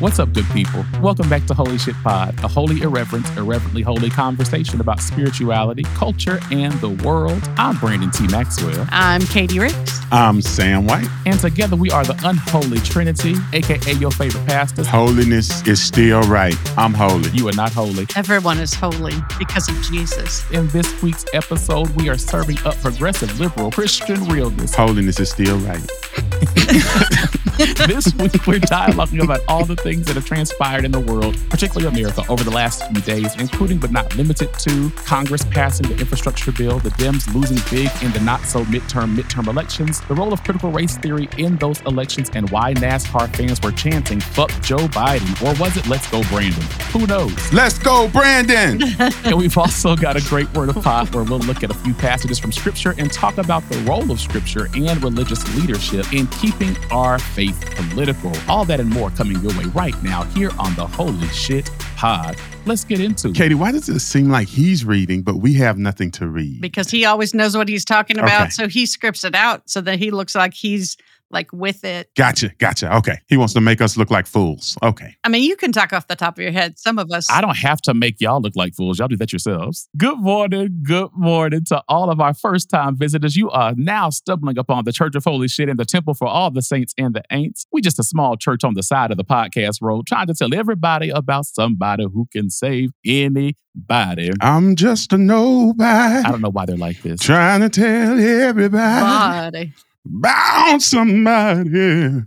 What's up, good people? Welcome back to Holy Shit Pod, a holy irreverent, irreverently holy conversation about spirituality, culture, and the world. I'm Brandon T. Maxwell, I'm Katie Ricks. I'm Sam White. and together we are the unholy trinity, aka your favorite pastors. Holiness is still right. I'm holy. You are not holy. Everyone is holy because of Jesus. In this week's episode, we are serving up progressive, liberal, Christian realness. Holiness is still right. this week, we're dialoguing about all the things that have transpired in the world, particularly America, over the last few days, including but not limited to Congress passing the infrastructure bill, the Dems losing big in the not so midterm midterm elections, the role of critical race theory in those elections, and why NASCAR fans were chanting "fuck Joe Biden" or was it "Let's go Brandon"? Who knows? Let's go, Brandon. and we've also got a great word of pod where we'll look at a few passages from Scripture and talk about the role of Scripture and religious leadership in keeping our faith political. All that and more coming your way right now here on the Holy Shit Pod. Let's get into it. Katie, why does it seem like he's reading, but we have nothing to read? Because he always knows what he's talking about. Okay. So he scripts it out so that he looks like he's like with it. Gotcha, gotcha. Okay. He wants to make us look like fools. Okay. I mean, you can talk off the top of your head. Some of us. I don't have to make y'all look like fools. Y'all do that yourselves. Good morning. Good morning to all of our first time visitors. You are now stumbling upon the Church of Holy Shit and the Temple for all the saints and the ain'ts. We just a small church on the side of the podcast road trying to tell everybody about somebody who can save anybody. I'm just a nobody. I don't know why they're like this. Trying to tell everybody Body. About somebody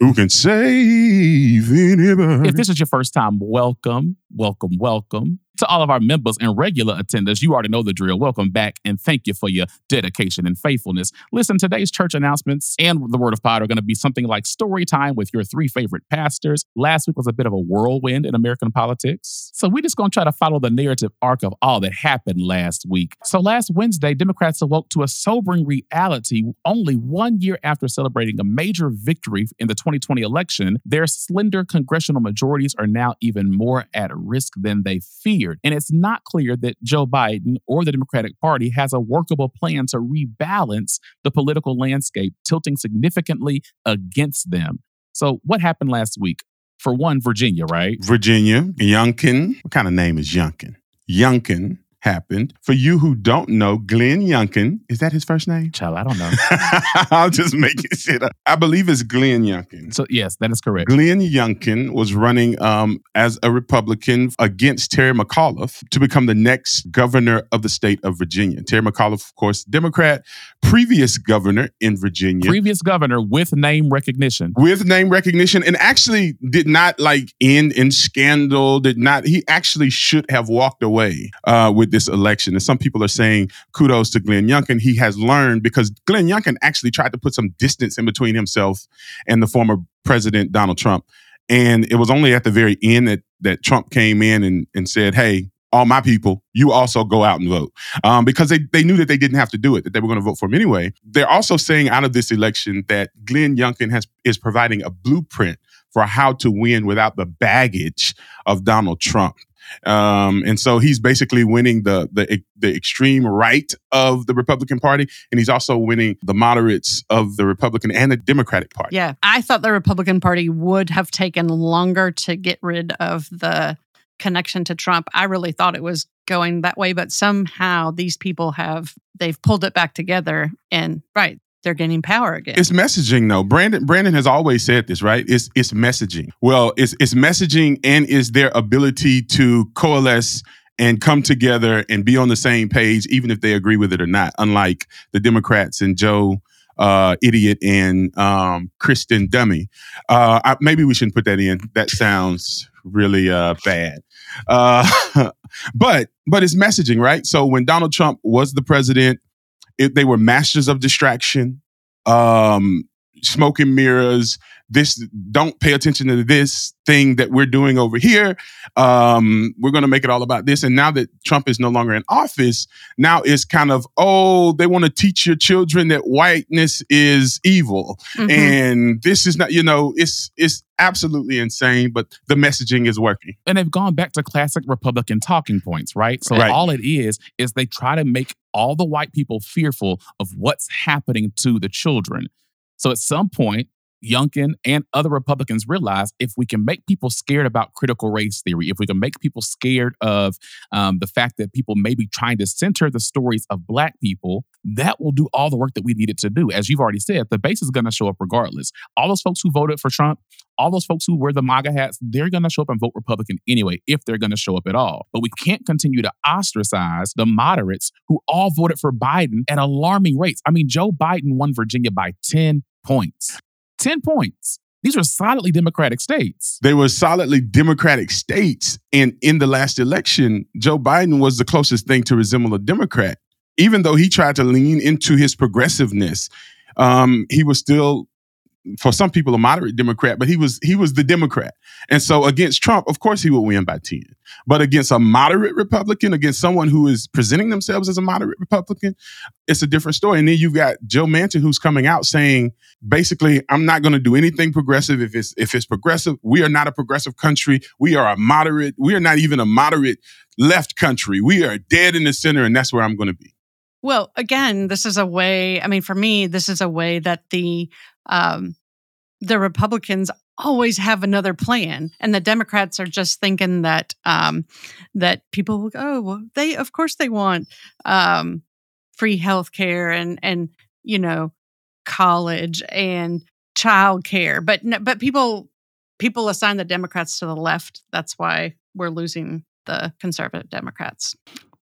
who can save anybody. If this is your first time, welcome, welcome, welcome. To all of our members and regular attenders, you already know the drill. Welcome back and thank you for your dedication and faithfulness. Listen, today's church announcements and the Word of God are going to be something like story time with your three favorite pastors. Last week was a bit of a whirlwind in American politics. So we're just going to try to follow the narrative arc of all that happened last week. So last Wednesday, Democrats awoke to a sobering reality only one year after celebrating a major victory in the 2020 election. Their slender congressional majorities are now even more at risk than they feared. And it's not clear that Joe Biden or the Democratic Party has a workable plan to rebalance the political landscape, tilting significantly against them. So, what happened last week? For one, Virginia, right? Virginia, Youngkin. What kind of name is Youngkin? Youngkin happened. For you who don't know, Glenn Youngkin, is that his first name? Child, I don't know. I'll just make it shit up. I believe it's Glenn Youngkin. So, yes, that is correct. Glenn Youngkin was running um, as a Republican against Terry McAuliffe to become the next governor of the state of Virginia. Terry McAuliffe, of course, Democrat, previous governor in Virginia. Previous governor with name recognition. with name recognition and actually did not like end in scandal did not he actually should have walked away uh, with this election and some people are saying kudos to glenn youngkin he has learned because glenn youngkin actually tried to put some distance in between himself and the former president donald trump and it was only at the very end that that trump came in and, and said hey all my people, you also go out and vote. Um, because they, they knew that they didn't have to do it, that they were going to vote for him anyway. They're also saying out of this election that Glenn Youngkin has is providing a blueprint for how to win without the baggage of Donald Trump. Um, and so he's basically winning the, the the extreme right of the Republican Party, and he's also winning the moderates of the Republican and the Democratic Party. Yeah. I thought the Republican Party would have taken longer to get rid of the connection to Trump. I really thought it was going that way, but somehow these people have they've pulled it back together and right, they're gaining power again. It's messaging though. Brandon Brandon has always said this, right? It's it's messaging. Well, it's it's messaging and is their ability to coalesce and come together and be on the same page, even if they agree with it or not. Unlike the Democrats and Joe uh, idiot and um, Kristen dummy. Uh, I, maybe we shouldn't put that in. That sounds really uh, bad. Uh, but but it's messaging, right? So when Donald Trump was the president, it, they were masters of distraction, um, smoke and mirrors. This don't pay attention to this thing that we're doing over here. Um, we're going to make it all about this. And now that Trump is no longer in office, now it's kind of oh, they want to teach your children that whiteness is evil, Mhm. and this is not. You know, it's it's absolutely insane. But the messaging is working. and they've gone back to classic Republican talking points, right? So Right. all it is is they try to make all the white people fearful of what's happening to the children. So at some point, Youngkin and other Republicans realize if we can make people scared about critical race theory, if we can make people scared of um, the fact that people may be trying to center the stories of Black people, that will do all the work that we needed to do. As you've already said, the base is going to show up regardless. All those folks who voted for Trump, all those folks who wear the MAGA hats, they're going to show up and vote Republican anyway, if they're going to show up at all. But we can't continue to ostracize the moderates who all voted for Biden at alarming rates. I mean, Joe Biden won Virginia by 10 points. 10 points. These were solidly Democratic states. They were solidly Democratic states. And in the last election, Joe Biden was the closest thing to resemble a Democrat. Even though he tried to lean into his progressiveness, um, he was still for some people a moderate Democrat, but he was he was the Democrat. And so against Trump, of course he would win by 10. But against a moderate Republican, against someone who is presenting themselves as a moderate Republican, it's a different story. And then you've got Joe Manchin who's coming out saying basically I'm not going to do anything progressive if it's if it's progressive. We are not a progressive country. We are a moderate, we are not even a moderate left country. We are dead in the center and that's where I'm going to be. Well, again, this is a way. I mean, for me, this is a way that the um, the Republicans always have another plan, and the Democrats are just thinking that um, that people will go, oh, well, they of course they want um, free health care and and you know college and child care, but but people people assign the Democrats to the left. That's why we're losing the conservative Democrats.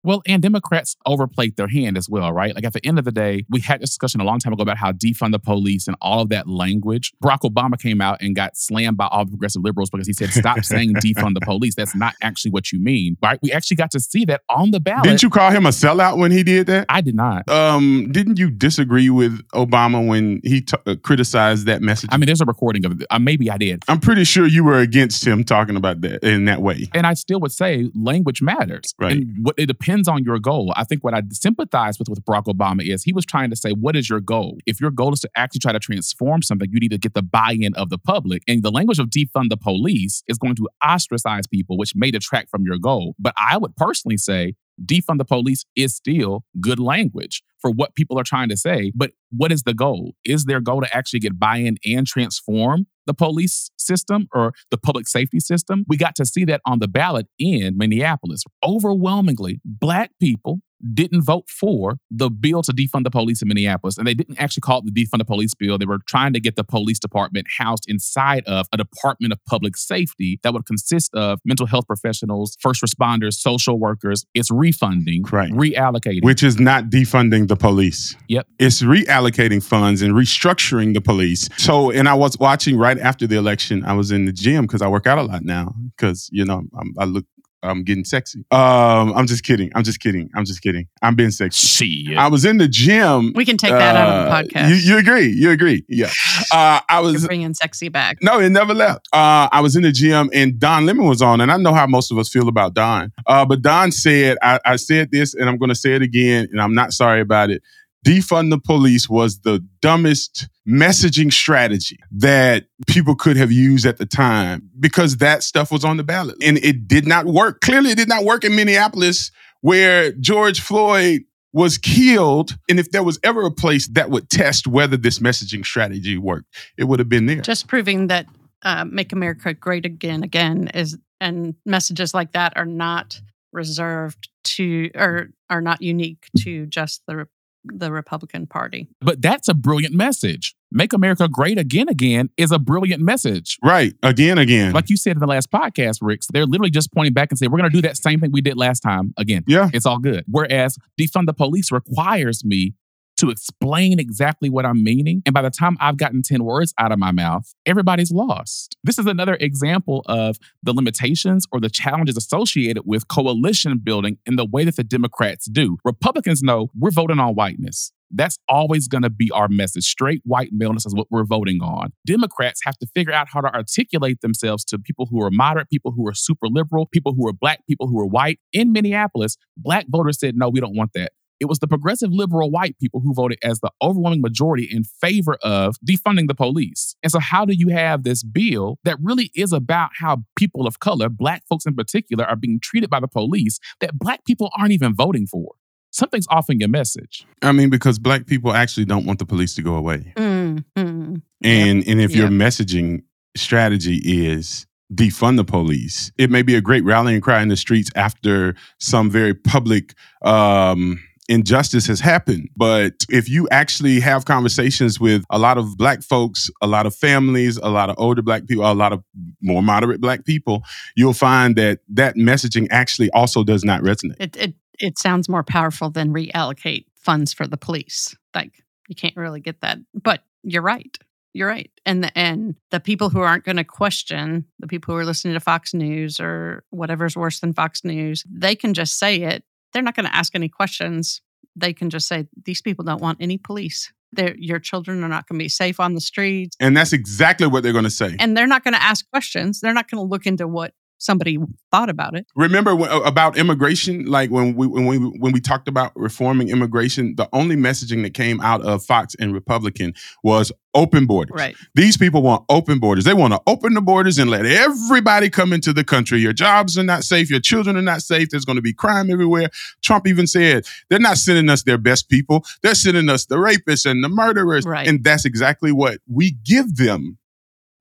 Well, and Democrats overplayed their hand as well, right? Like at the end of the day, we had a discussion a long time ago about how defund the police and all of that language. Barack Obama came out and got slammed by all the progressive liberals because he said, stop saying defund the police. That's not actually what you mean, right? We actually got to see that on the ballot. Didn't you call him a sellout when he did that? I did not. Um, didn't you disagree with Obama when he t- uh, criticized that message? I mean, there's a recording of it. Uh, maybe I did. I'm pretty sure you were against him talking about that in that way. And I still would say language matters. Right. And what it depends on your goal. I think what I sympathize with with Barack Obama is he was trying to say, what is your goal? If your goal is to actually try to transform something, you need to get the buy-in of the public. And the language of defund the police is going to ostracize people, which may detract from your goal. But I would personally say defund the police is still good language for what people are trying to say. But what is the goal? Is their goal to actually get buy in and transform the police system or the public safety system? We got to see that on the ballot in Minneapolis. Overwhelmingly, Black people didn't vote for the bill to defund the police in Minneapolis. And they didn't actually call it the defund the police bill. They were trying to get the police department housed inside of a department of public safety that would consist of mental health professionals, first responders, social workers. It's refunding, right. reallocating. Which is not defunding the police. Yep. It's reallocating funds and restructuring the police. So, and I was watching right after the election, I was in the gym because I work out a lot now because, you know, I'm, I look I'm getting sexy. Um, I'm just kidding. I'm just kidding. I'm just kidding. I'm being sexy. Shit. I was in the gym. We can take that out of the uh, podcast. You, you agree? You agree? Yeah. Uh, I You're was. bringing sexy back. No, it never left. Uh, I was in the gym and Don Lemon was on, and I know how most of us feel about Don. Uh, but Don said, I, I said this, and I'm going to say it again, and I'm not sorry about it. Defund the police was the dumbest messaging strategy that people could have used at the time because that stuff was on the ballot and it did not work. Clearly, it did not work in Minneapolis where George Floyd was killed. And if there was ever a place that would test whether this messaging strategy worked, it would have been there. Just proving that uh, "Make America Great Again" again is, and messages like that are not reserved to or are not unique to just the the Republican Party. but that's a brilliant message. Make America great again, again is a brilliant message. right. Again, again. Like you said in the last podcast, Ricks, they're literally just pointing back and saying, we're going to do that same thing we did last time again. yeah. It's all good. Whereas defund the police requires me to explain exactly what I'm meaning. And by the time I've gotten 10 words out of my mouth, everybody's lost. This is another example of the limitations or the challenges associated with coalition building in the way that the Democrats do. Republicans know we're voting on whiteness. That's always going to be our message. Straight white maleness is what we're voting on. Democrats have to figure out how to articulate themselves to people who are moderate, people who are super liberal, people who are black, people who are white. In Minneapolis, black voters said, no, we don't want that. It was the progressive liberal white people who voted as the overwhelming majority in favor of defunding the police. And so, how do you have this bill that really is about how people of color, black folks in particular, are being treated by the police that black people aren't even voting for? Something's off in your message. I mean, because black people actually don't want the police to go away. Mm, mm. And and if your messaging strategy is defund the police, it may be a great rallying cry in the streets after some very public um injustice has happened. But if you actually have conversations with a lot of black folks, a lot of families, a lot of older black people, a lot of more moderate black people, you'll find that that messaging actually also does not resonate. It it it sounds more powerful than reallocate funds for the police. Like you can't really get that. But you're right. You're right. And the and the people who aren't going to question, the people who are listening to Fox News or whatever's worse than Fox News, they can just say it. They're not going to ask any questions. They can just say these people don't want any police. They're, your children are not going to be safe on the streets, And that's exactly what they're going to say. and they're not going to ask questions. They're not going to look into what somebody thought about it. Remember when, about immigration? Like when we when we when we talked about reforming immigration, the only messaging that came out of Fox and Republican was open borders. Right. These people want open borders. They want to open the borders and let everybody come into the country. Your jobs are not safe. Your children are not safe. There's going to be crime everywhere. Trump even said they're not sending us their best people. They're sending us the rapists and the murderers. Right. And that's exactly what we give them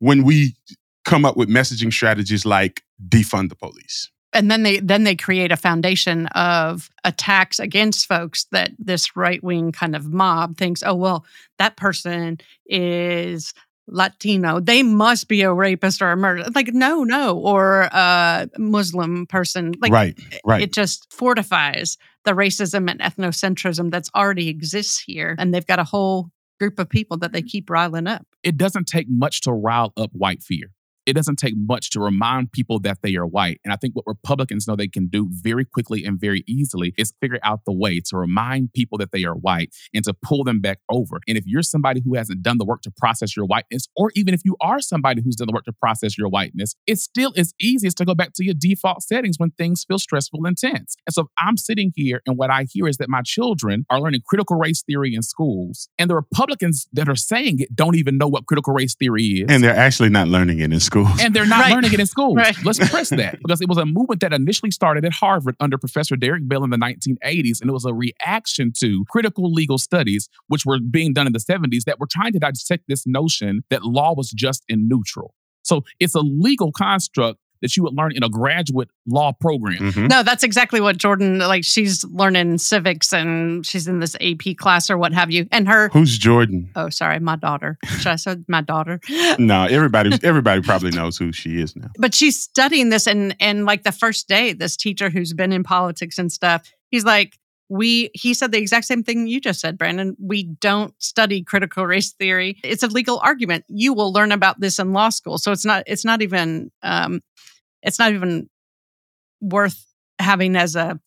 when we come up with messaging strategies like defund the police. and then they then they create a foundation of attacks against folks that this right wing kind of mob thinks oh well that person is latino they must be a rapist or a murderer like no no or a muslim person like right, right. it just fortifies the racism and ethnocentrism that's already exists here and they've got a whole group of people that they keep riling up it doesn't take much to rile up white fear. It doesn't take much to remind people that they are white. And I think what Republicans know they can do very quickly and very easily is figure out the way to remind people that they are white and to pull them back over. And if you're somebody who hasn't done the work to process your whiteness, or even if you are somebody who's done the work to process your whiteness, it still is easiest to go back to your default settings when things feel stressful and tense. And so if I'm sitting here and what I hear is that my children are learning critical race theory in schools, and the Republicans that are saying it don't even know what critical race theory is. and they're actually not learning it in schools. And they're not Right. learning it in school. Right. Let's press that because it was a movement that initially started at Harvard under Professor Derek Bell in the 1980s. And it was a reaction to critical legal studies, which were being done in the 70s, that were trying to dissect this notion that law was just and neutral. So it's a legal construct that you would learn in a graduate law program. Mhm. No, that's exactly what Jordan like. She's learning civics and she's in this AP class or what have you. And her, Who's Jordan? oh, sorry, my daughter. Should I said my daughter? No, everybody everybody probably knows who she is now. But she's studying this, and and like the first day, this teacher who's been in politics and stuff, he's like, we. He said the exact same thing you just said, Brandon. We don't study critical race theory. It's a legal argument. You will learn about this in law school, so it's not. It's not even. Um, it's not even worth having as a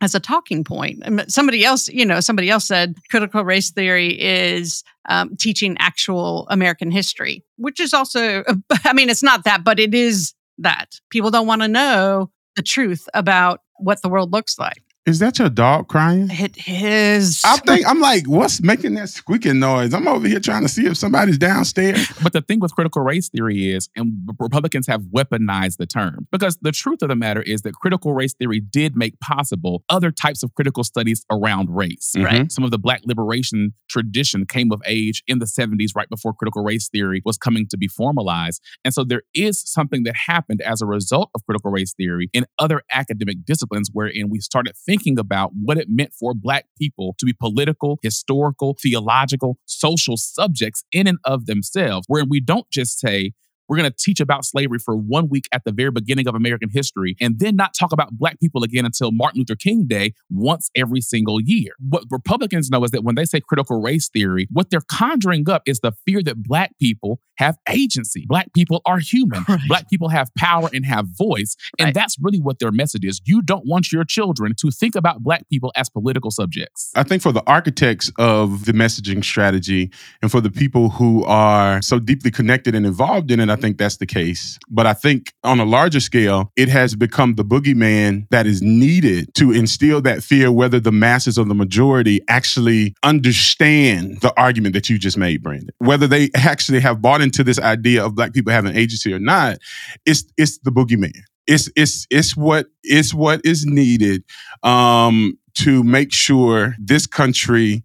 as a talking point. Somebody else, you know, somebody else said critical race theory is um, teaching actual American history, which is also, I mean, it's not that, but it is that. People don't want to know the truth about what the world looks like. Is that your dog crying? It is. I think I'm like, what's making that squeaking noise? I'm over here trying to see if somebody's downstairs. But the thing with critical race theory is, and Republicans have weaponized the term, because the truth of the matter is that critical race theory did make possible other types of critical studies around race. Mm-hmm. Right. Some of the Black liberation tradition came of age in the 70s, right before critical race theory was coming to be formalized. And so there is something that happened as a result of critical race theory in other academic disciplines, wherein we started thinking about what it meant for Black people to be political, historical, theological, social subjects in and of themselves, where we don't just say, we're going to teach about slavery for one week at the very beginning of American history and then not talk about Black people again until Martin Luther King Day once every single year. What Republicans know is that when they say critical race theory, what they're conjuring up is the fear that Black people have agency. Black people are human. Right. Black people have power and have voice. And Right. that's really what their message is. You don't want your children to think about Black people as political subjects. I think for the architects of the messaging strategy and for the people who are so deeply connected and involved in it, I think that's the case. But I think on a larger scale, it has become the boogeyman that is needed to instill that fear, whether the masses or the majority actually understand the argument that you just made, Brandon. Whether they actually have bought into this idea of black people having agency or not, it's it's the boogeyman. It's it's it's what it's what is needed um, to make sure this country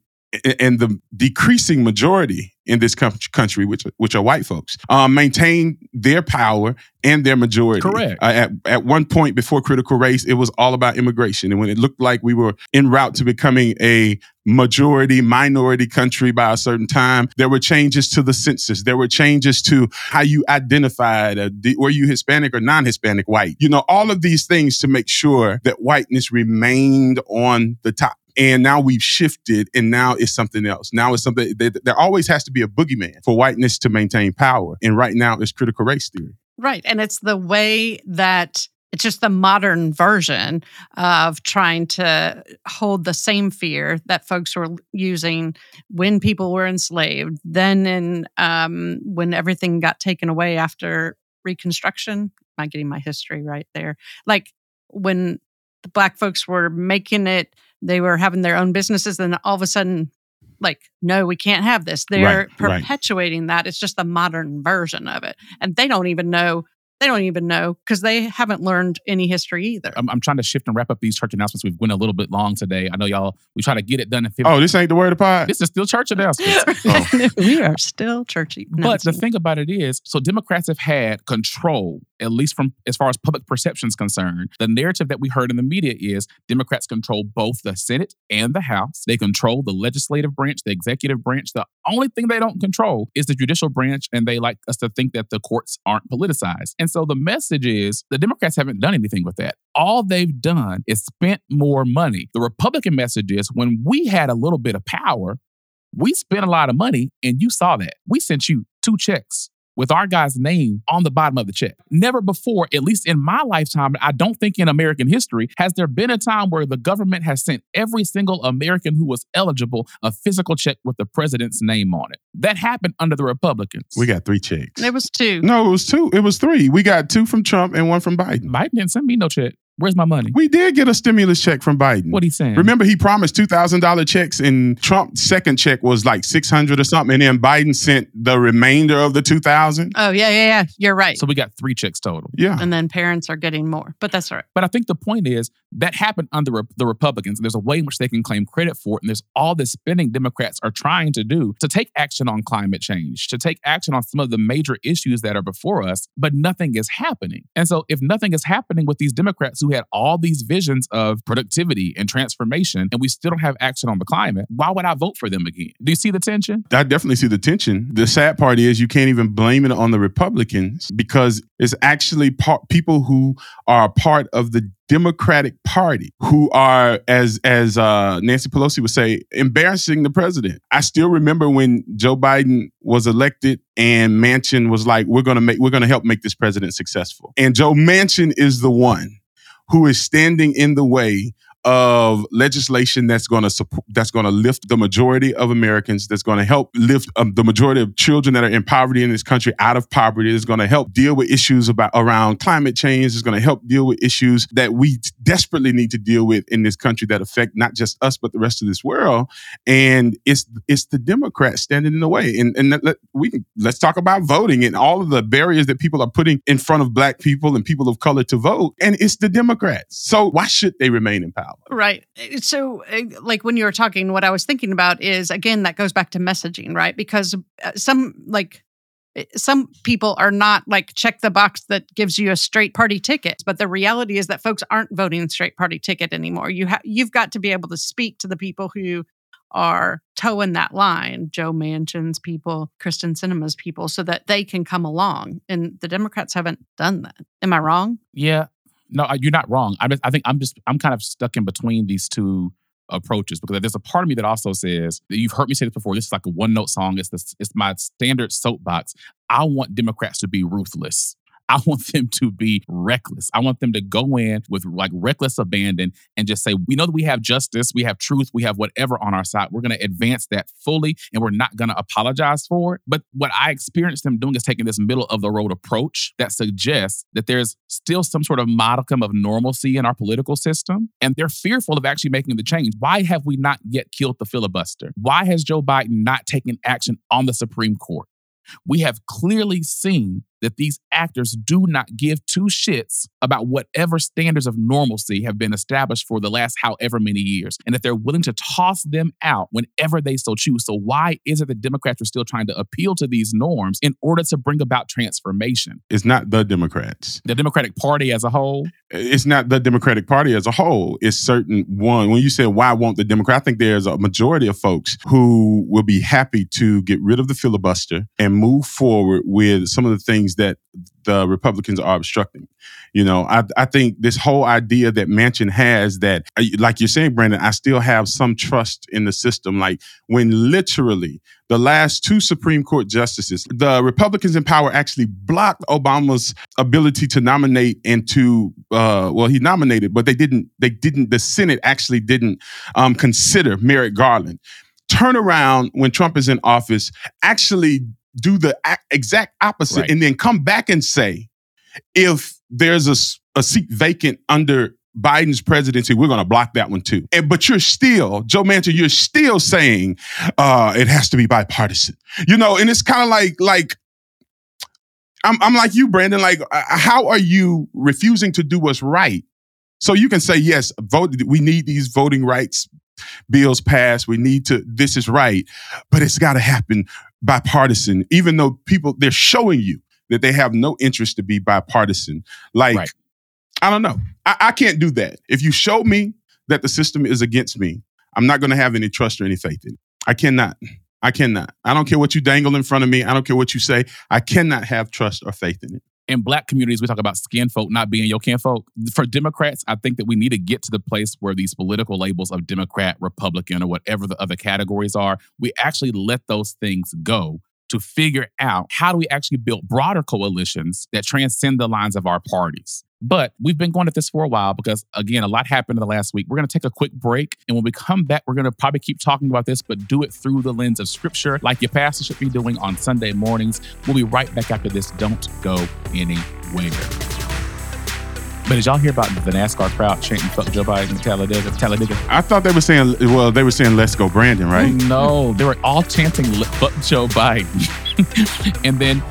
and the decreasing majority in this country, which which are white folks, um, maintain their power and their majority. Correct. Uh, at at one point before critical race, it was all about immigration, and when it looked like we were en route to becoming a majority minority country by a certain time, there were changes to the census. There were changes to how you identified, uh, were you Hispanic or non-Hispanic white? You know, all of these things to make sure that whiteness remained on the top. And now we've shifted, and now it's something else. Now it's something. That there always has to be a boogeyman for whiteness to maintain power, and right now it's critical race theory. Right, and it's the way that it's just the modern version of trying to hold the same fear that folks were using when people were enslaved. Then, in um, when everything got taken away after Reconstruction, am I getting my history right there? Like when the black folks were making it they were having their own businesses and all of a sudden like no we can't have this. They're right, perpetuating right. that. It's just the modern version of it. And they don't even know they don't even know because they haven't learned any history either. I'm, I'm, trying to shift and wrap up these church announcements. We've went a little bit long today. I know y'all, we try to get it done in 15 Oh, this ain't the word of pod? This is still church announcements. oh. we are still churchy. But the thing about it is, so Democrats have had control, at least from as far as public perception is concerned. The narrative that we heard in the media is Democrats control both the Senate and the House. They control the legislative branch, the executive branch. The only thing they don't control is the judicial branch, and they like us to think that the courts aren't politicized. And so the message is the Democrats haven't done anything with that. All they've done is spent more money. The Republican message is when we had a little bit of power, we spent a lot of money, and you saw that. We sent you two checks with our guy's name on the bottom of the check. Never before, at least in my lifetime, I don't think in American history, has there been a time where the government has sent every single American who was eligible a physical check with the president's name on it. That happened under the Republicans. We got three checks. It was two. No, it was two. It was three. We got two from Trump and one from Biden. Biden didn't send me no check. Where's my money? We did get a stimulus check from Biden. What he saying? Remember, he promised two thousand dollar checks, and Trump's second check was like six hundred or something, and then Biden sent the remainder of the two thousand. Oh yeah, yeah, yeah. You're right. So we got three checks total. Yeah, and then parents are getting more, but that's all right. But I think the point is that happened under the Republicans. There's a way in which they can claim credit for it, and there's all this spending Democrats are trying to do to take action on climate change, to take action on some of the major issues that are before us, but nothing is happening. And so if nothing is happening with these Democrats who had all these visions of productivity and transformation, and we still don't have action on the climate, why would I vote for them again? Do you see the tension? I definitely see the tension. The sad part is you can't even blame it on the Republicans because it's actually part, people who are part of the Democratic Party who are, as as uh, Nancy Pelosi would say, embarrassing the president. I still remember when Joe Biden was elected and Manchin was like, "We're gonna make, we're gonna help make this president successful." And Joe Manchin is the one who is standing in the way of legislation that's going to support that's going to lift the majority of Americans that's going to help lift um, the majority of children that are in poverty in this country out of poverty is going to help deal with issues about around climate change is going to help deal with issues that we desperately need to deal with in this country that affect not just us but the rest of this world. And it's it's the democrats standing in the way. And and let, we can let's talk about voting and all of the barriers that people are putting in front of black people and people of color to vote. And it's the democrats. So why should they remain in power Right. Eh, so, eh, like when you were talking, what I was thinking about is again, that goes back to messaging, right? Because uh, some, like, some people are not like check the box that gives you a straight party ticket but the reality is that folks aren't voting straight party ticket anymore you have you've got to be able to speak to the people who are toeing that line joe manchin's people kyrsten sinema's people so that they can come along and the democrats haven't done that am i wrong yeah no, you're not wrong. I, I think I'm just I'm kind of stuck in between these two approaches because there's a part of me that also says you've heard me say this before. This is like a one note song. It's this, it's my standard soapbox. I want Democrats to be ruthless. I want them to be reckless. I want them to go in with like reckless abandon and just say, we know that we have justice, we have truth, we have whatever on our side. We're going to advance that fully and we're not going to apologize for it. But what I experienced them doing is taking this middle of the road approach that suggests that there's still some sort of modicum of normalcy in our political system. And they're fearful of actually making the change. Why have we not yet killed the filibuster? Why has Joe Biden not taken action on the Supreme Court? We have clearly seen that these actors do not give two shits about whatever standards of normalcy have been established for the last however many years, and that they're willing to toss them out whenever they so choose. So, why is it that Democrats are still trying to appeal to these norms in order to bring about transformation? It's not the Democrats. The Democratic Party as a whole? It's not the Democratic Party as a whole. It's certain one. When you say why won't the Democrat, I think there's a majority of folks who will be happy to get rid of the filibuster and move forward with some of the things that the Republicans are obstructing. You know, I, I think this whole idea that Manchin has that, uh, like you're saying, Brandon, I still have some trust in the system. Like when literally the last two Supreme Court justices, the Republicans in power actually blocked Obama's ability to nominate and to, uh, well, he nominated, but they didn't, they didn't, the Senate actually didn't um, consider Merrick Garland. Turn around when Trump is in office, actually do the exact opposite right. and then come back and say, if there's a, a seat vacant under Biden's presidency, we're going to block that one too. And, but you're still, Joe Manchin, you're still saying uh, it has to be bipartisan. You know, and it's kind of like like I'm I'm like you, Brandon. Like, uh, how are you refusing to do what's right? So you can say yes, vote. We need these voting rights bills passed. We need to. This is right, but it's got to happen bipartisan, even though people they're showing you that they have no interest to be bipartisan. Like, right. I don't know. I, I can't do that. If you show me that the system is against me, I'm not going to have any trust or any faith in it. I cannot. I cannot. I don't care what you dangle in front of me. I don't care what you say. I cannot have trust or faith in it. In black communities, we talk about skin folk not being your kin folk. For Democrats, I think that we need to get to the place where these political labels of Democrat, Republican, or whatever the other categories are, we actually let those things go to figure out how do we actually build broader coalitions that transcend the lines of our parties. But we've been going at this for a while because, again, a lot happened in the last week. We're going to take a quick break. And when we come back, we're going to probably keep talking about this, but do it through the lens of scripture, like your pastor should be doing on Sunday mornings. We'll be right back after this. Don't go anywhere. But did y'all hear about the NASCAR crowd chanting "Fuck Joe Biden" Talladega? Talladega. I thought they were saying, well, they were saying "Let's go, Brandon," right? Oh, no, they were all chanting "Fuck Joe Biden," and then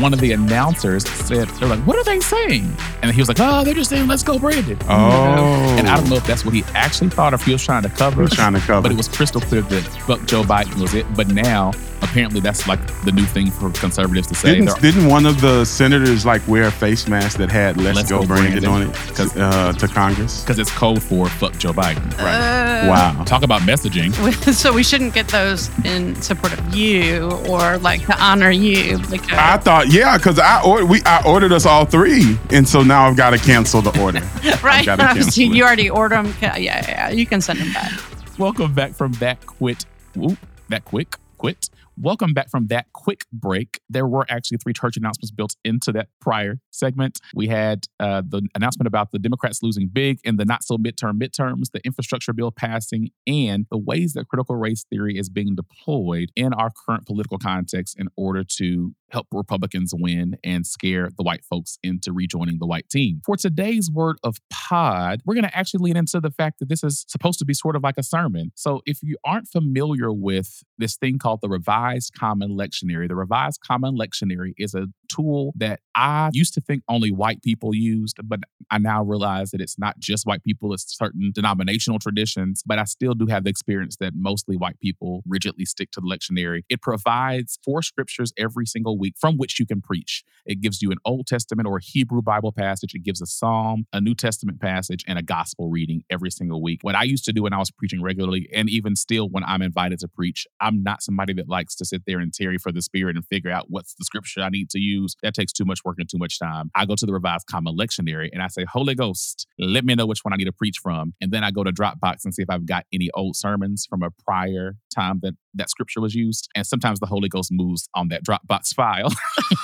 one of the announcers said, they're like, what are they saying? And he was like, oh, they're just saying, let's go, Brandon. Oh. And I don't know if that's what he actually thought or if he was trying to cover. He was trying to cover. But it was crystal clear that fuck Joe Biden was it. But now apparently that's like the new thing for conservatives to say. Didn't, didn't one of the senators like wear a face mask that had "Let's, Let's go, go Brandon, Brandon, on it because uh, to Congress? Because it's code for "fuck Joe Biden." Right. Uh, wow. Talk about messaging. So we shouldn't get those in support of you or like to honor you. Because I thought, yeah, because I or, we I ordered us all three, and so now I've got to cancel the order. right. you already ordered them. Yeah, yeah, yeah. You can send them back. Welcome back from that quit. Whoop, that quick quit. Welcome back from that quick break. There were actually three church announcements built into that prior segment. We had uh, the announcement about the Democrats losing big in the not so midterm midterms, the infrastructure bill passing, and the ways that critical race theory is being deployed in our current political context in order to help Republicans win and scare the white folks into rejoining the white team. For today's word of pod, we're going to actually lean into the fact that this is supposed to be sort of like a sermon. So if you aren't familiar with this thing called the Revised Common Lectionary, the Revised Common Lectionary is a tool that I used to think only white people used, but I now realize that it's not just white people, it's certain denominational traditions, but I still do have the experience that mostly white people rigidly stick to the lectionary. It provides four scriptures every single week from which you can preach. It gives you an Old Testament or Hebrew Bible passage, it gives a psalm, a New Testament passage, and a gospel reading every single week. What I used to do when I was preaching regularly, and even still when I'm invited to preach, I'm not somebody that likes to sit there and tarry for the Spirit and figure out what's the scripture I need to use. That takes too much work and too much time. I go to the Revised Common Lectionary and I say, Holy Ghost, let me know which one I need to preach from. And then I go to Dropbox and see if I've got any old sermons from a prior time that that scripture was used. And sometimes the Holy Ghost moves on that Dropbox file.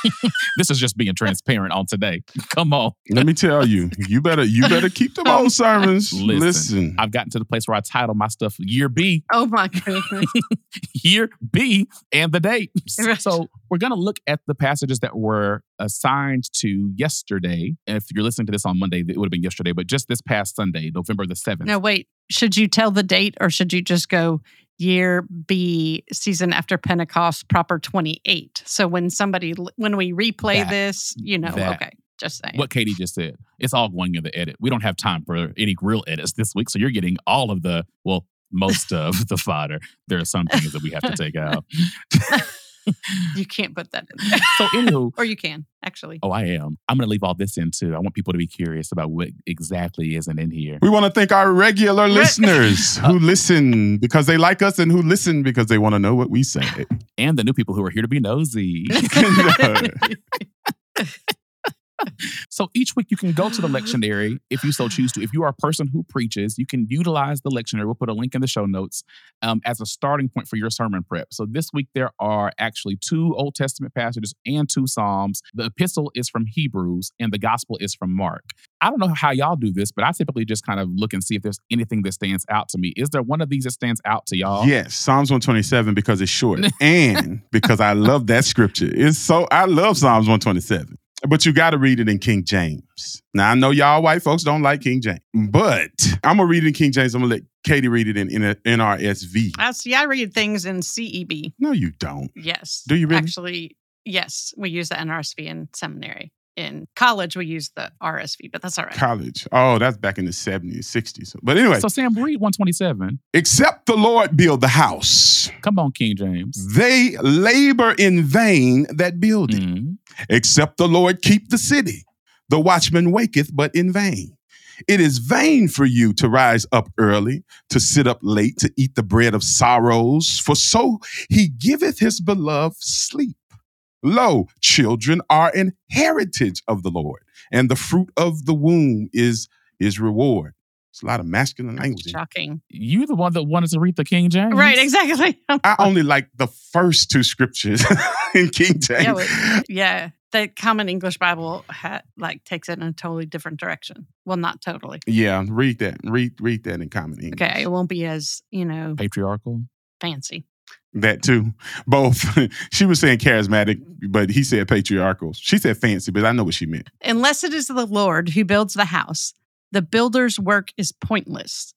this is just being transparent on today. Come on. Let me tell you, you better you better keep them old oh, sermons. Listen, Listen, I've gotten to the place where I title my stuff Year B. Oh my goodness. year B and the date. So we're gonna look at the passages that were assigned to yesterday. And if you're listening to this on Monday, it would have been yesterday, but just this past Sunday, November the 7th. No, wait. Should you tell the date or should you just go year B season after Pentecost proper 28. So when somebody, when we replay That- this, you know, that- okay, just saying. What Katie just said. It's all going in the edit. We don't have time for any real edits this week. So you're getting all of the, well, most of the fodder. There are some things that we have to take out. You can't put that in there. So, anywho, or you can, actually. oh, I am. I'm going to leave all this in too. I want people to be curious about what exactly isn't in here. We want to thank our regular listeners uh, who listen because they like us and who listen because they want to know what we say. And the new people who are here to be nosy. So each week you can go to the lectionary if you so choose to. If you are a person who preaches, you can utilize the lectionary. We'll put a link in the show notes um, as a starting point for your sermon prep. So this week there are actually two Old Testament passages and two Psalms. The epistle is from Hebrews and the gospel is from Mark. I don't know how y'all do this, but I typically just kind of look and see if there's anything that stands out to me. Is there one of these that stands out to y'all? Yes, Psalms 127 because it's short and because I love that scripture. It's so I love Psalms 127. But you got to read it in King James. Now I know y'all white folks don't like King James, but I'm gonna read it in King James. I'm gonna let Katie read it in, in NRSV. I see. I read things in CEB. No, you don't. Yes. Do you really? Actually, yes. We use the NRSV in seminary. In college, we use the RSV, but that's all right. College. Oh, that's back in the 70s, 60s. But anyway, So Sam, read 127. except the Lord build the house, Come on, King James. they labor in vain that build it. Mhm. Except the Lord keep the city, the watchman waketh, but in vain. It is vain for you to rise up early, to sit up late, to eat the bread of sorrows, for so he giveth his beloved sleep. Lo, children are an heritage of the Lord, and the fruit of the womb is his reward. It's a lot of masculine language. in here. Shocking. You the one that wanted to read the King James. Right, exactly. I only like the first two scriptures in King James. Yeah, wait. yeah. The Common English Bible ha- like takes it in a totally different direction. Well, not totally. Yeah, read that. Read read that in common English. Okay, it won't be as you know Patriarchal. fancy. That too. Both. she was saying charismatic, but he said patriarchal. She said fancy, but I know what she meant. Unless it is the Lord who builds the house, the builder's work is pointless.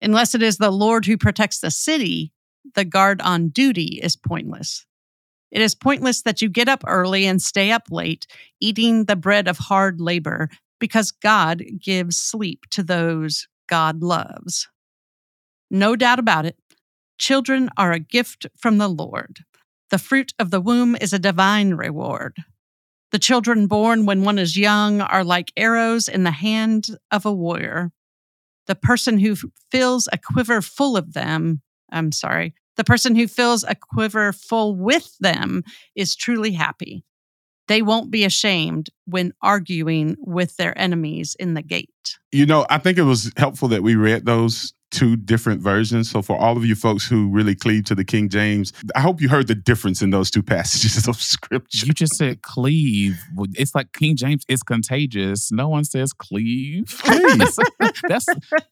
Unless it is the Lord who protects the city, the guard on duty is pointless. It is pointless that you get up early and stay up late, eating the bread of hard labor, because God gives sleep to those God loves. No doubt about it, children are a gift from the Lord. The fruit of the womb is a divine reward. The children born when one is young are like arrows in the hand of a warrior. The person who fills a quiver full of them, I'm sorry, the person who fills a quiver full with them is truly happy. They won't be ashamed when arguing with their enemies in the gate. You know, I think it was helpful that we read those two different versions. So for all of you folks who really cleave to the King James, I hope you heard the difference in those two passages of scripture. You just said cleave. It's like King James is contagious. No one says cleave. That's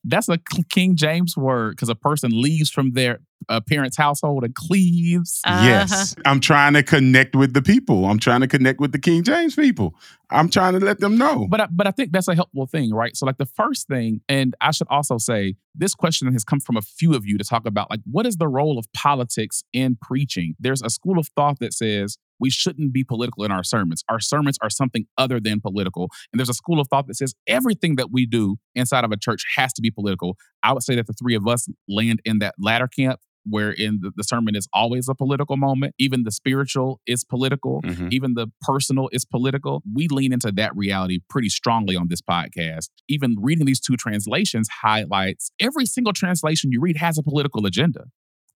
that's a King James word because a person leaves from their uh, parents' household and cleaves. Uh-huh. Yes. I'm trying to connect with the people. I'm trying to connect with the King James people. I'm trying to let them know. But I, but I think that's a helpful thing, right? So like the first thing, and I should also say this question has come from a few of you to talk about like what is the role of politics in preaching? There's a school of thought that says we shouldn't be political in our sermons. Our sermons are something other than political. And there's a school of thought that says everything that we do inside of a church has to be political. I would say that the three of us land in that latter camp wherein the, the sermon is always a political moment. Even the spiritual is political. Mhm. Even the personal is political. We lean into that reality pretty strongly on this podcast. Even reading these two translations highlights every single translation you read has a political agenda.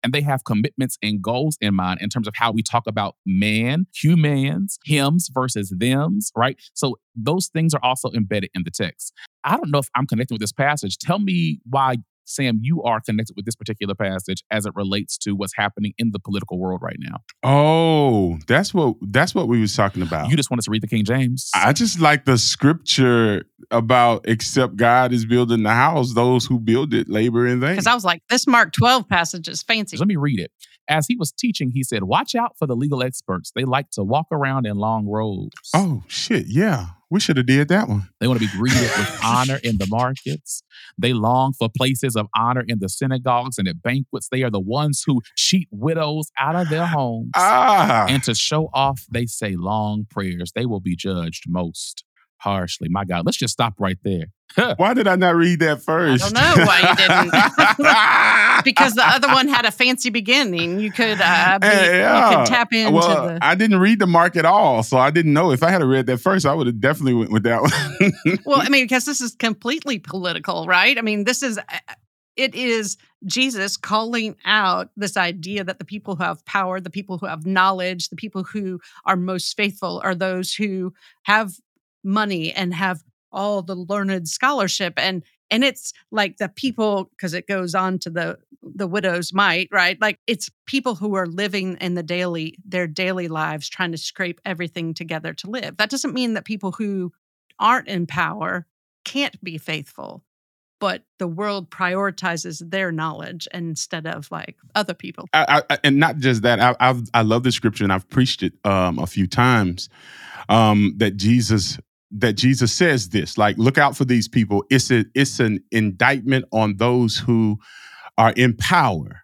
And they have commitments and goals in mind in terms of how we talk about man, humans, hims versus thems, right? So those things are also embedded in the text. I don't know if I'm connecting with this passage. Tell me why, Sam, you are connected with this particular passage as it relates to what's happening in the political world right now. Oh, that's what that's what we was talking about. You just want us to read the King James. I just like the scripture about except God is building the house, those who build it labor in vain. Because I was like, this Mark 12 passage is fancy. Let me read it. As he was teaching, he said, Watch out for the legal experts. They like to walk around in long robes. Oh shit, yeah. We should have did that one. They want to be greeted with honor in the markets. They long for places of honor in the synagogues and at banquets. They are the ones who cheat widows out of their homes. Ah. And to show off, they say long prayers. They will be judged most harshly. My God, let's just stop right there. Why did I not read that first? I don't know why you didn't. because the other one had a fancy beginning. You could uh, be, Hey, you could tap into well, the. I didn't read the mark at all, so I didn't know. If I had read that first, I would have definitely went with that one. Well, I mean, because this is completely political, right? I mean, this is uh, it is Jesus calling out this idea that the people who have power, the people who have knowledge, the people who are most faithful are those who have money and have all the learned scholarship and and it's like the people because it goes on to the the widow's mite right like it's people who are living in the daily their daily lives trying to scrape everything together to live that doesn't mean that people who aren't in power can't be faithful but the world prioritizes their knowledge instead of like other people I, I, and not just that. I, I've, I love the scripture, and I've preached it um, a few times. Um, that Jesus that Jesus says this, like, look out for these people. It's a it's an indictment on those who are in power,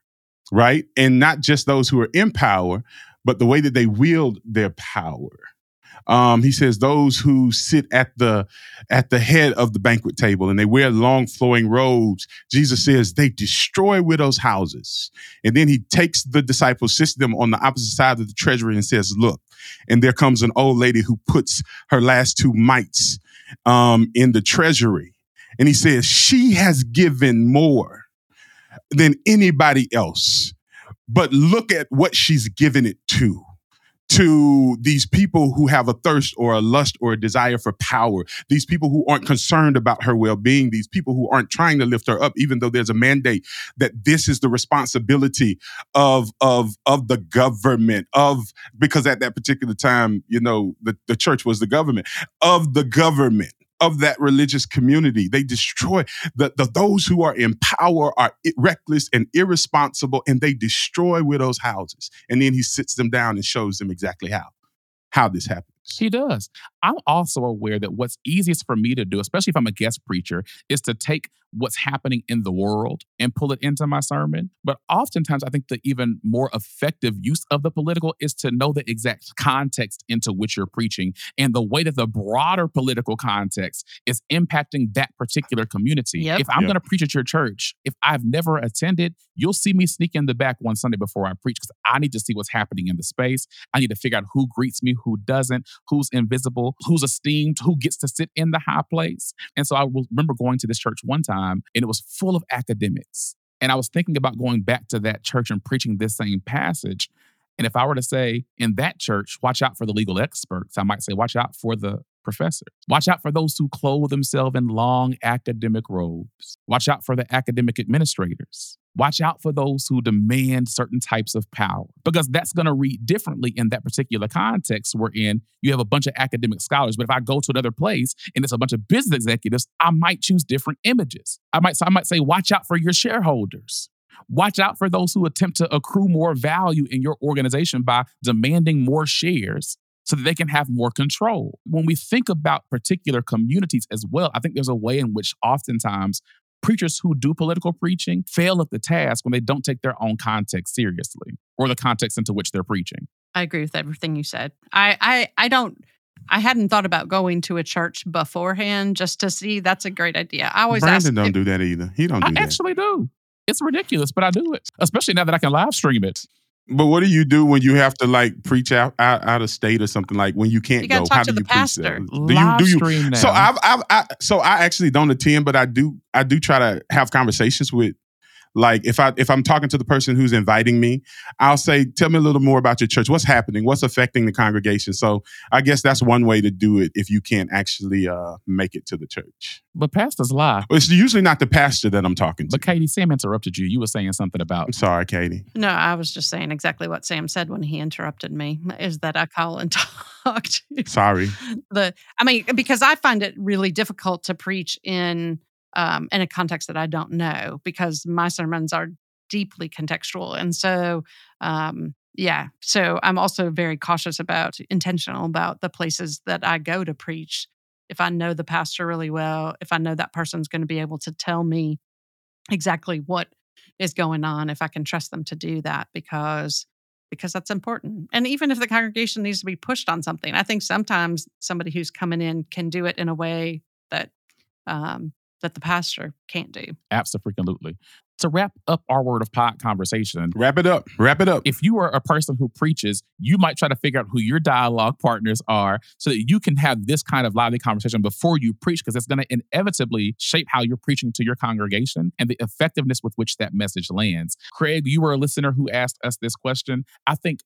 right? And not just those who are in power, but the way that they wield their power. Um, he says those who sit at the at the head of the banquet table and they wear long flowing robes. Jesus says they destroy widows' houses. And then he takes the disciples, sits them on the opposite side of the treasury, and says, Look, and there comes an old lady who puts her last two mites um, in the treasury. And he says, She has given more than anybody else. But look at what she's given it to. To these people who have a thirst or a lust or a desire for power, these people who aren't concerned about her well being, these people who aren't trying to lift her up, even though there's a mandate that this is the responsibility of of of the government of because at that particular time you know the, the church was the government of the government of that religious community. They destroy the, the those who are in power are reckless and irresponsible and they destroy widows houses. And then he sits them down and shows them exactly how how this happens He does. I'm also aware that what's easiest for me to do, especially if I'm a guest preacher, is to take what's happening in the world and pull it into my sermon. But oftentimes, I think the even more effective use of the political is to know the exact context into which you're preaching and the way that the broader political context is impacting that particular community. Yep. If I'm Yep. going to preach at your church, if I've never attended, you'll see me sneak in the back one Sunday before I preach because I need to see what's happening in the space. I need to figure out who greets me, who doesn't, who's invisible, who's esteemed, who gets to sit in the high place. And so I remember going to this church one time and it was full of academics. And I was thinking about going back to that church and preaching this same passage. And if I were to say in that church, watch out for the legal experts, I might say, watch out for the professors. Watch out for those who clothe themselves in long academic robes. Watch out for the academic administrators. Watch out for those who demand certain types of power because that's going to read differently in that particular context we're in. You have a bunch of academic scholars, but if I go to another place and it's a bunch of business executives, I might choose different images. I might, so I might say, watch out for your shareholders. Watch out for those who attempt to accrue more value in your organization by demanding more shares so that they can have more control. When we think about particular communities as well, I think there's a way in which oftentimes preachers who do political preaching fail at the task when they don't take their own context seriously or the context into which they're preaching. I agree with everything you said. I, I, I don't. I hadn't thought about going to a church beforehand just to see. That's a great idea. I always brandon ask. don't if- do that either he don't do I that actually do. It's ridiculous, but I do it, especially now that I can live stream it. But what do you do when you have to like preach out out, out of state or something like when you can't You go talk how to do the you preach that? pastor. do you live do you stream now. So I've, I've, I, so I actually don't attend, but I do, I do try to have conversations with, like, if I, if I'm talking to the person who's inviting me, I'll say, tell me a little more about your church. What's happening? What's affecting the congregation? So I guess that's one way to do it if you can't actually uh, make it to the church. but pastors lie. It's usually not the pastor that I'm talking to. But Katie, Sam interrupted you. You were saying something about I'm sorry, Katie. No, I was just saying exactly what Sam said when he interrupted me. Is that I call and talk to Sorry. the. I mean, because I find it really difficult to preach in um, in a context that I don't know because my sermons are deeply contextual, and so um, yeah. So I'm also very cautious about intentional about the places that I go to preach if I know the pastor really well, if I know that person's going to be able to tell me exactly what is going on, if I can trust them to do that because because that's important. And even if the congregation needs to be pushed on something, I think sometimes somebody who's coming in can do it in a way that um, that the pastor can't do. Absolutely. To wrap up our word of pod conversation, Wrap it up. Wrap it up. if you are a person who preaches, you might try to figure out who your dialogue partners are so that you can have this kind of lively conversation before you preach, because it's going to inevitably shape how you're preaching to your congregation and the effectiveness with which that message lands. Craig, you were a listener who asked us this question. I think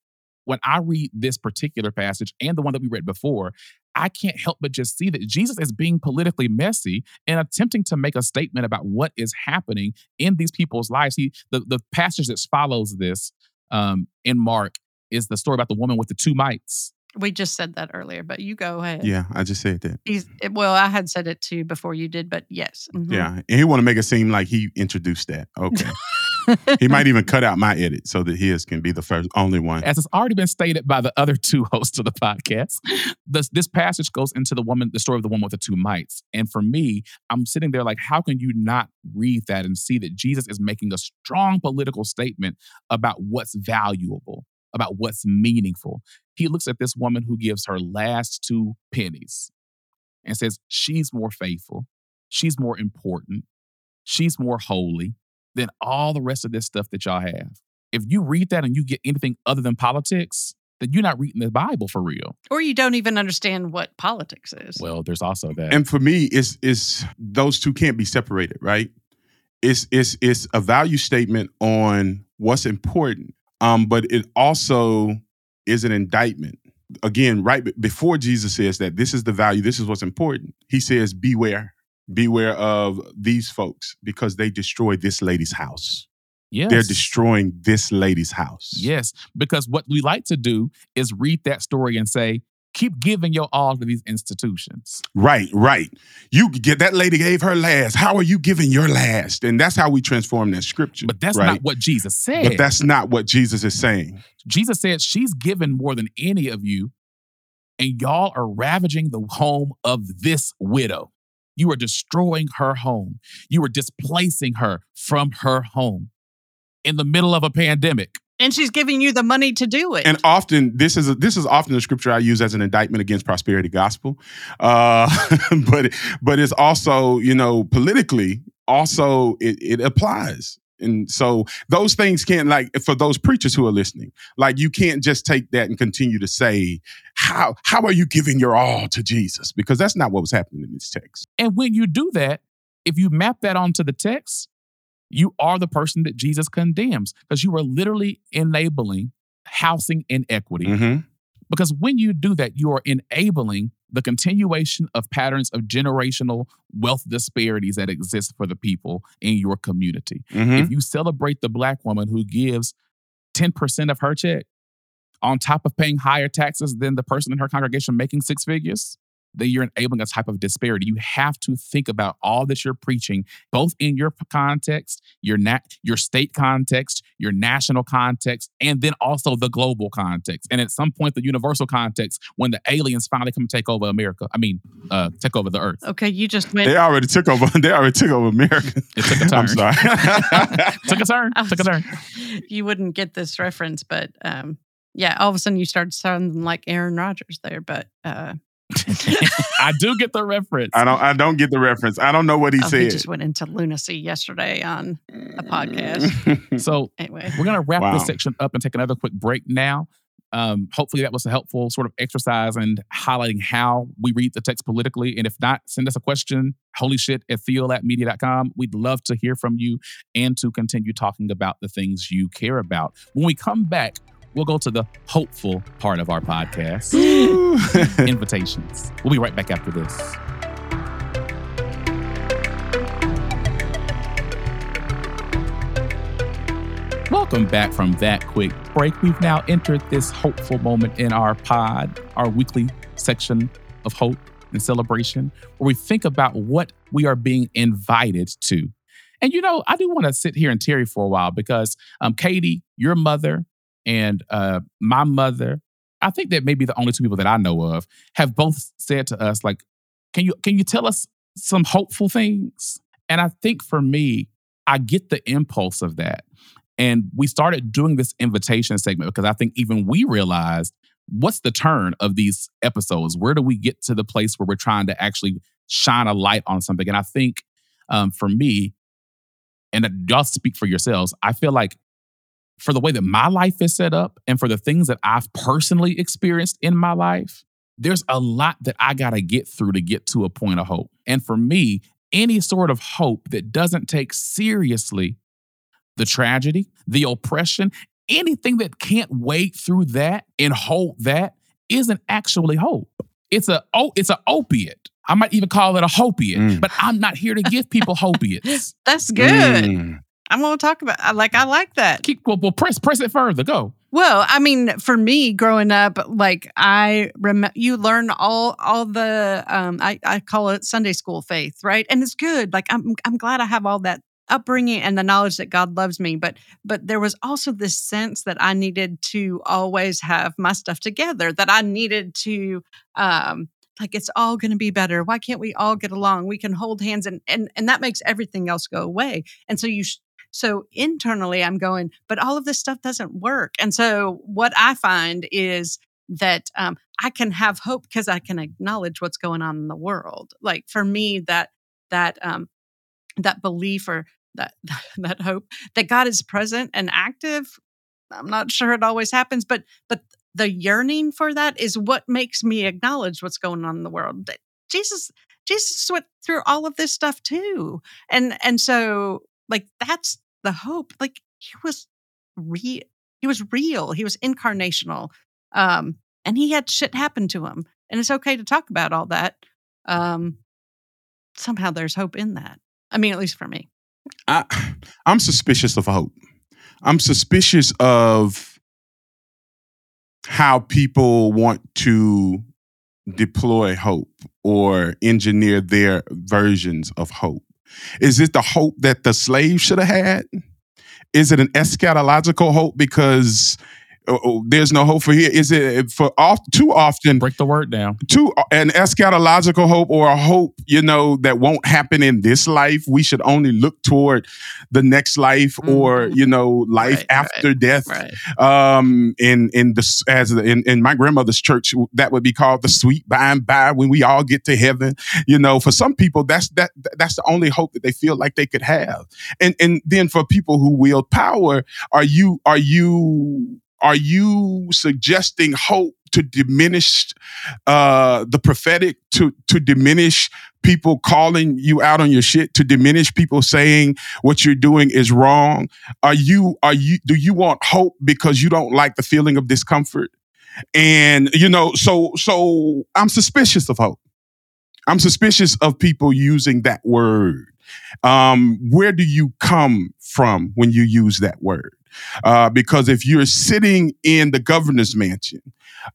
when I read this particular passage and the one that we read before, I can't help but just see that Jesus is being politically messy and attempting to make a statement about what is happening in these people's lives. He the, the passage that follows this um, in Mark is the story about the woman with the two mites. We just said that earlier, but you go ahead. Yeah, I just said that. He's it- well, I had said it too before you did, but yes. mhm. Yeah, and he want to make it seem like he introduced that. Okay, he might even cut out my edit so that his can be the first, only one. As has already been stated by the other two hosts of the podcast, this, this passage goes into the woman, the story of the woman with the two mites. And for me, I'm sitting there like, how can you not read that and see that Jesus is making a strong political statement about what's valuable, about what's meaningful? He looks at this woman who gives her last two pennies and says, she's more faithful, she's more important, she's more holy than all the rest of this stuff that y'all have if you read that and you get anything other than politics, then you're not reading the Bible for real. Or you don't even understand what politics is. Well, there's also that. And for me, it's it's those two can't be separated, right? It's it's it's a value statement on what's important, um, but it also is an indictment. Again, right be- before Jesus says that this is the value, this is what's important. He says, "Beware, beware of these folks because they destroy this lady's house. yes. They're destroying this lady's house." Yes, because what we like to do is read that story and say, keep giving your all to these institutions. Right, right. You get that lady gave her last. How are you giving your last? And that's how we transform that scripture. But that's right? not what Jesus said. But that's not what Jesus is saying. Jesus said, She's given more than any of you, and y'all are ravaging the home of this widow. You are destroying her home. You are displacing her from her home in the middle of a pandemic. and she's giving you the money to do it. And often this is a, this is often the scripture I use as an indictment against prosperity gospel, uh, but but it's also you know politically also it, it applies. And so those things can't like for those preachers who are listening, like you can't just take that and continue to say how how are you giving your all to Jesus because that's not what was happening in this text. And when you do that, if you map that onto the text, you are the person that Jesus condemns because you are literally enabling housing inequity. Mhm. Because when you do that, you are enabling the continuation of patterns of generational wealth disparities that exist for the people in your community. Mhm. If you celebrate the black woman who gives 10% of her check on top of paying higher taxes than the person in her congregation making six figures, then you're enabling a type of disparity. You have to think about all that you're preaching, both in your context, your nat- your state context, your national context, and then also the global context. And at some point, the universal context when the aliens finally come take over America. I mean, uh, take over the earth. okay, you just went. They already took over. They already took over America. It took a turn. I'm sorry. Took a turn. Was- Took a turn. you wouldn't get this reference, but um, yeah, all of a sudden you started sounding like Aaron Rodgers there. But uh, I do get the reference. I don't. I don't get the reference. I don't know what he oh, said. he just went into lunacy yesterday on a podcast. So Anyway, we're gonna wrap Wow. this section up and take another quick break now. Um, hopefully that was a helpful sort of exercise and highlighting how we read the text politically. And if not, send us a question, holy shit at theolabmedia.com. We'd love to hear from you and to continue talking about the things you care about. When we come back, we'll go to the hopeful part of our podcast, invitations. We'll be right back after this. Welcome back from that quick break. We've now entered this hopeful moment in our pod, our weekly section of hope and celebration, where we think about what we are being invited to. And you know, I do want to sit here and Terry for a while because um, Katie, your mother, and uh, my mother, I think that maybe the only two people that I know of have both said to us, like, can you can you tell us some hopeful things? And I think for me, I get the impulse of that. And we started doing this invitation segment because I think even we realized what's the turn of these episodes? Where do we get to the place where we're trying to actually shine a light on something? And I think um, for me, and y'all speak for yourselves, I feel like for the way that my life is set up and for the things that I've personally experienced in my life, there's a lot that I got to get through to get to a point of hope. And for me, any sort of hope that doesn't take seriously the tragedy, the oppression, anything that can't wade through that and hold that isn't actually hope. It's a oh, it's an opiate. I might even call it a hopiate, mm. but I'm not here to give people hopiates. That's good. Mm. I'm going to talk about. I like. I like that. Keep well, well. Press press it further. Go. Well, I mean, for me, growing up, like I remember, you learn all all the um, I I call it Sunday school faith, right? And it's good. Like I'm I'm glad I have all that upbringing and the knowledge that God loves me, but but there was also this sense that I needed to always have my stuff together. That I needed to um, like it's all going to be better why can't we all get along we can hold hands and and and that makes everything else go away and so you so internally, I'm going, but all of this stuff doesn't work. And so what I find is that um, I can have hope because I can acknowledge what's going on in the world. Like for me, that that um, that belief or that that hope that God is present and active. I'm not sure it always happens, but but the yearning for that is what makes me acknowledge what's going on in the world. That Jesus Jesus went through all of this stuff too, and and so like that's the hope. Like he was real. He was real. He was incarnational. Um, and he had shit happen to him. And it's okay to talk about all that. Um, somehow there's hope in that. I mean, at least for me. I, I'm suspicious of hope. I'm suspicious of how people want to deploy hope or engineer their versions of hope. Is it the hope that the slave should have had? Is it an eschatological hope because Oh, oh, there's no hope for here. Is it for off too often? Break the word down. Too an eschatological hope or a hope, you know, that won't happen in this life. We should only look toward the next life mm-hmm. or you know, life right, after right, death. Right. Um, in in the as in, in my grandmother's church, that would be called the sweet by and by when we all get to heaven. You know, for some people, that's that that's the only hope that they feel like they could have. And and then for people who wield power, are you are you are you suggesting hope to diminish uh, the prophetic, to to diminish people calling you out on your shit, to diminish people saying what you're doing is wrong? Are you are you do you want hope because you don't like the feeling of discomfort? And you know, so so I'm suspicious of hope. I'm suspicious of people using that word. Um, where do you come from when you use that word? Uh, because if you're sitting in the governor's mansion,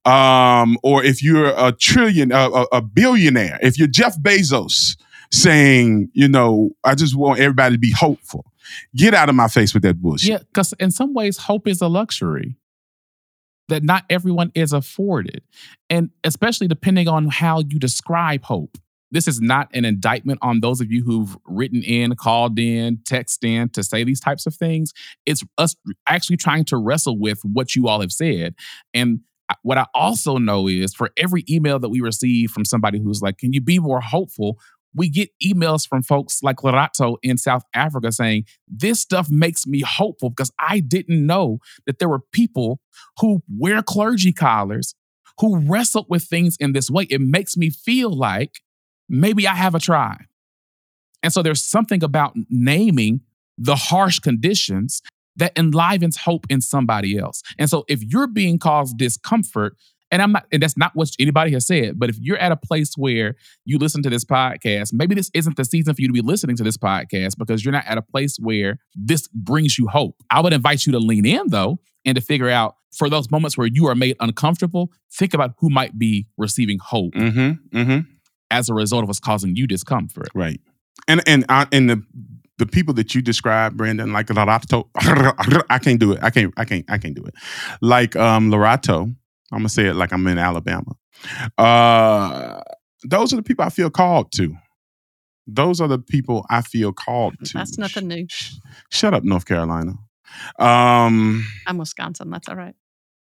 um, or if you're a trillion, a, a billionaire, if you're Jeff Bezos saying, you know, I just want everybody to be hopeful, get out of my face with that bullshit. Yeah, because in some ways, hope is a luxury that not everyone is afforded. And especially depending on how you describe hope. This is not an indictment on those of you who've written in, called in, texted in to say these types of things. It's us actually trying to wrestle with what you all have said. And what I also know is for every email that we receive from somebody who's like, Can you be more hopeful? We get emails from folks like Lorato in South Africa saying, This stuff makes me hopeful because I didn't know that there were people who wear clergy collars, who wrestle with things in this way. It makes me feel like maybe I have a tribe. And so there's something about naming the harsh conditions that enlivens hope in somebody else. And so if you're being caused discomfort, and I'm not, and that's not what anybody has said, but if you're at a place where you listen to this podcast, maybe this isn't the season for you to be listening to this podcast because you're not at a place where this brings you hope. I would invite you to lean in though and to figure out for those moments where you are made uncomfortable, think about who might be receiving hope. Mm-hmm, mm-hmm as a result of what's causing you discomfort. Right. And and I, and the the people that you describe, Brandon, like Lorato, I can't do it. I can't. I can't. I can't do it. Like um Lorato, I'm gonna say it like I'm in Alabama. Uh, those are the people I feel called to. Those are the people I feel called to. That's nothing new. Sh- shut up, North Carolina. Um, I'm Wisconsin. That's all right.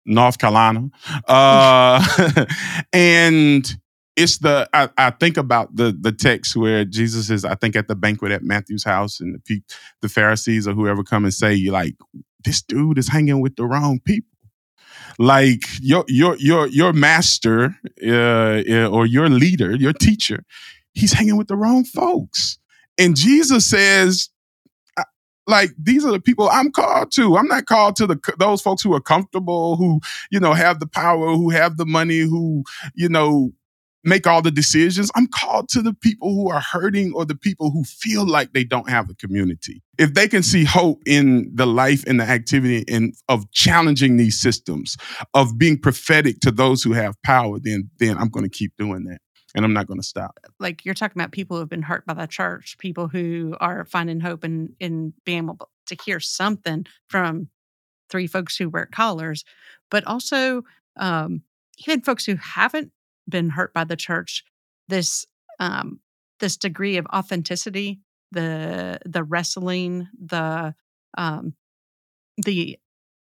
North Carolina. Uh, and it's the I, I, think about the the text where Jesus is I think at the banquet at Matthew's house and the the Pharisees or whoever come and say you like this dude is hanging with the wrong people. Like your your your your master uh, uh, or your leader, your teacher, he's hanging with the wrong folks. And Jesus says, like these are the people I'm called to. I'm not called to the those folks who are comfortable, who you know have the power, who have the money, who you know make all the decisions. I'm called to the people who are hurting or the people who feel like they don't have a community. If they can see hope in the life and the activity and of challenging these systems, of being prophetic to those who have power, then then I'm going to keep doing that and I'm not going to stop. Like you're talking about people who've been hurt by the church, people who are finding hope in in being able to hear something from three folks who wear collars, but also um, even folks who haven't been hurt by the church. This um, this degree of authenticity, the the wrestling, the um, the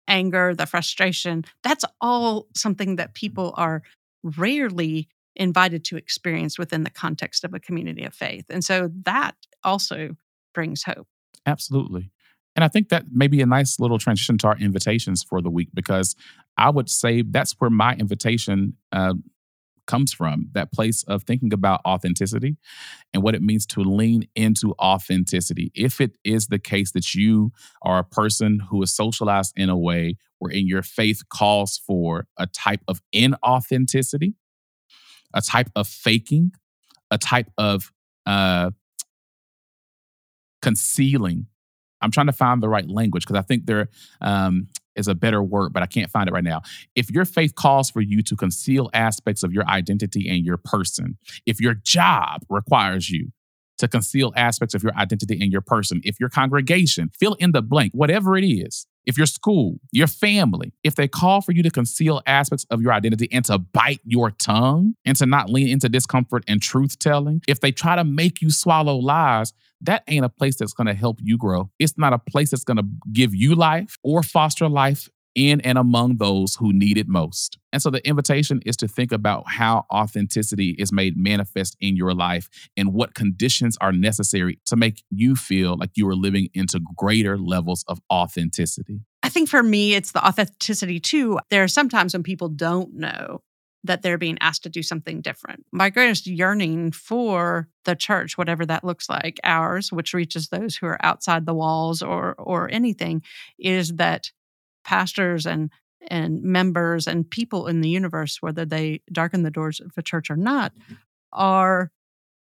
anger, the frustration, that's all something that people are rarely invited to experience within the context of a community of faith. And so that also brings hope. Absolutely. And I think that may be a nice little transition to our invitations for the week because I would say that's where my invitation uh, comes from that place of thinking about authenticity and what it means to lean into authenticity. If it is the case that you are a person who is socialized in a way wherein your faith calls for a type of inauthenticity, a type of faking, a type of uh, concealing. I'm trying to find the right language because I think there um, is a better word, but I can't find it right now. If your faith calls for you to conceal aspects of your identity and your person, if your job requires you to conceal aspects of your identity and your person, if your congregation, fill in the blank, whatever it is, if your school, your family, if they call for you to conceal aspects of your identity and to bite your tongue and to not lean into discomfort and truth telling, if they try to make you swallow lies, that ain't a place that's going to help you grow. It's not a place that's going to give you life or foster life in and among those who need it most. And so the invitation is to think about how authenticity is made manifest in your life and what conditions are necessary to make you feel like you are living into greater levels of authenticity. I think for me, it's the authenticity too. There are sometimes when people don't know that they're being asked to do something different. My greatest yearning for the church, whatever that looks like, ours, which reaches those who are outside the walls or or anything, is that pastors and and members and people in the universe, whether they darken the doors of a church or not, mm-hmm. are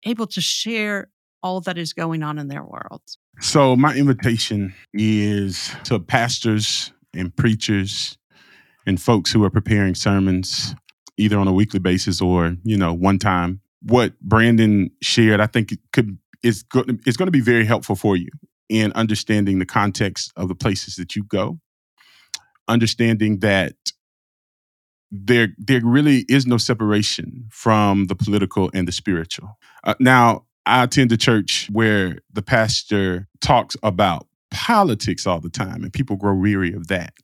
able to share all that is going on in their worlds. So, my invitation is to pastors and preachers and folks who are preparing sermons, either on a weekly basis or you know one time. What Brandon shared, I think it could is good. It's going to be very helpful for you in understanding the context of the places that you go understanding that there there really is no separation from the political and the spiritual. Uh, now, I attend a church where the pastor talks about politics all the time, and people grow weary of that.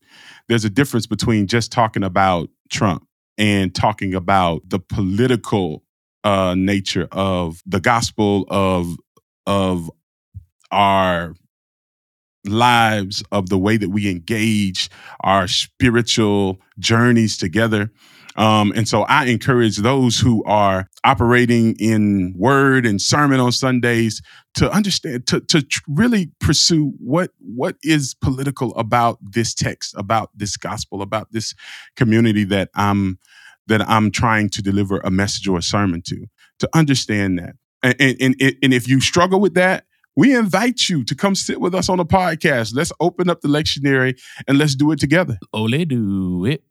There's a difference between just talking about Trump and talking about the political uh, nature of the gospel of of our lives of the way that we engage our spiritual journeys together. Um, and so I encourage those who are operating in word and sermon on Sundays to understand, to, to really pursue what, what is political about this text, about this gospel, about this community that I'm, that I'm trying to deliver a message or a sermon to, to understand that. And, and, and if you struggle with that, we invite you to come sit with us on a podcast. Let's open up the lectionary and let's do it together. Ole do it.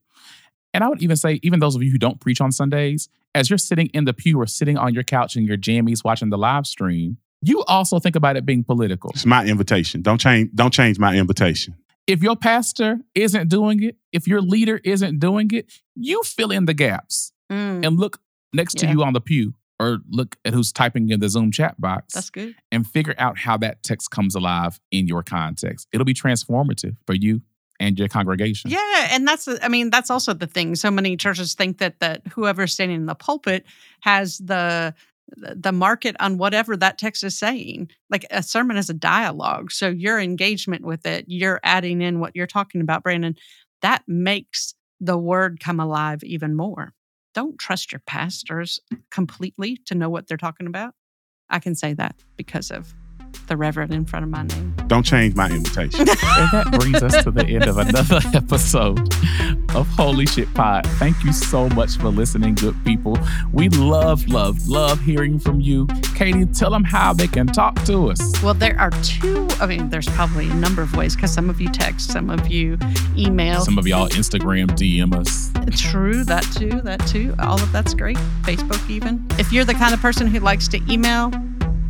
And I would even say, even those of you who don't preach on Sundays, as you're sitting in the pew or sitting on your couch in your jammies watching the live stream, you also think about it being political. It's my invitation. Don't change, don't change my invitation. If your pastor isn't doing it, if your leader isn't doing it, you fill in the gaps mm. and look next yeah. to you on the pew or look at who's typing in the Zoom chat box That's good. and figure out how that text comes alive in your context. It'll be transformative for you and your congregation. Yeah, and that's I mean that's also the thing. So many churches think that that whoever's standing in the pulpit has the the market on whatever that text is saying. Like a sermon is a dialogue. So your engagement with it, you're adding in what you're talking about, Brandon, that makes the word come alive even more. Don't trust your pastors completely to know what they're talking about. I can say that because of the Reverend in front of my name. Don't change my invitation. And that brings us to the end of another episode of Holy Shit Pod. Thank you so much for listening, good people. We love, love, love hearing from you. Katie, tell them how they can talk to us. Well, there are two, I mean, there's probably a number of ways because some of you text, some of you email. Some of y'all Instagram DM us. True, that too, that too. All of that's great. Facebook, even. If you're the kind of person who likes to email,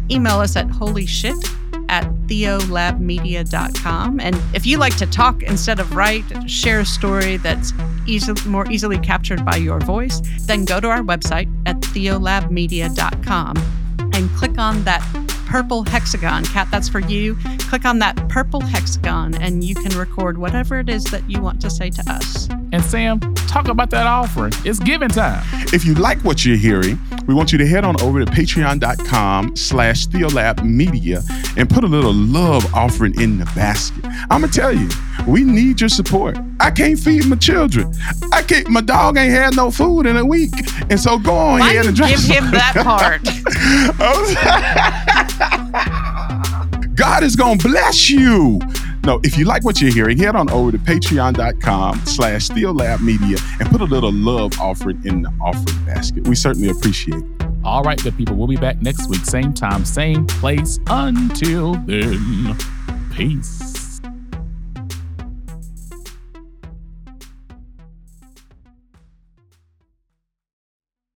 email us at holyshit at theolabmedia.com. And if you like to talk instead of write, share a story that's easy, more easily captured by your voice, then go to our website at theolabmedia.com and click on that purple hexagon. Kat, that's for you. Click on that purple hexagon and you can record whatever it is that you want to say to us. And Sam, talk about that offering. It's giving time. If you like what you're hearing, we want you to head on over to patreon.com slash theolab media and put a little love offering in the basket. I'm gonna tell you, we need your support. I can't feed my children. I can't my dog ain't had no food in a week. And so go on Why ahead and drop give him that part? God is gonna bless you. No, if you like what you're hearing, head on over to patreon.com slash theolab media and put a little love offering in the offering basket. We certainly appreciate it. All right, good people. We'll be back next week, same time, same place. Until then, peace.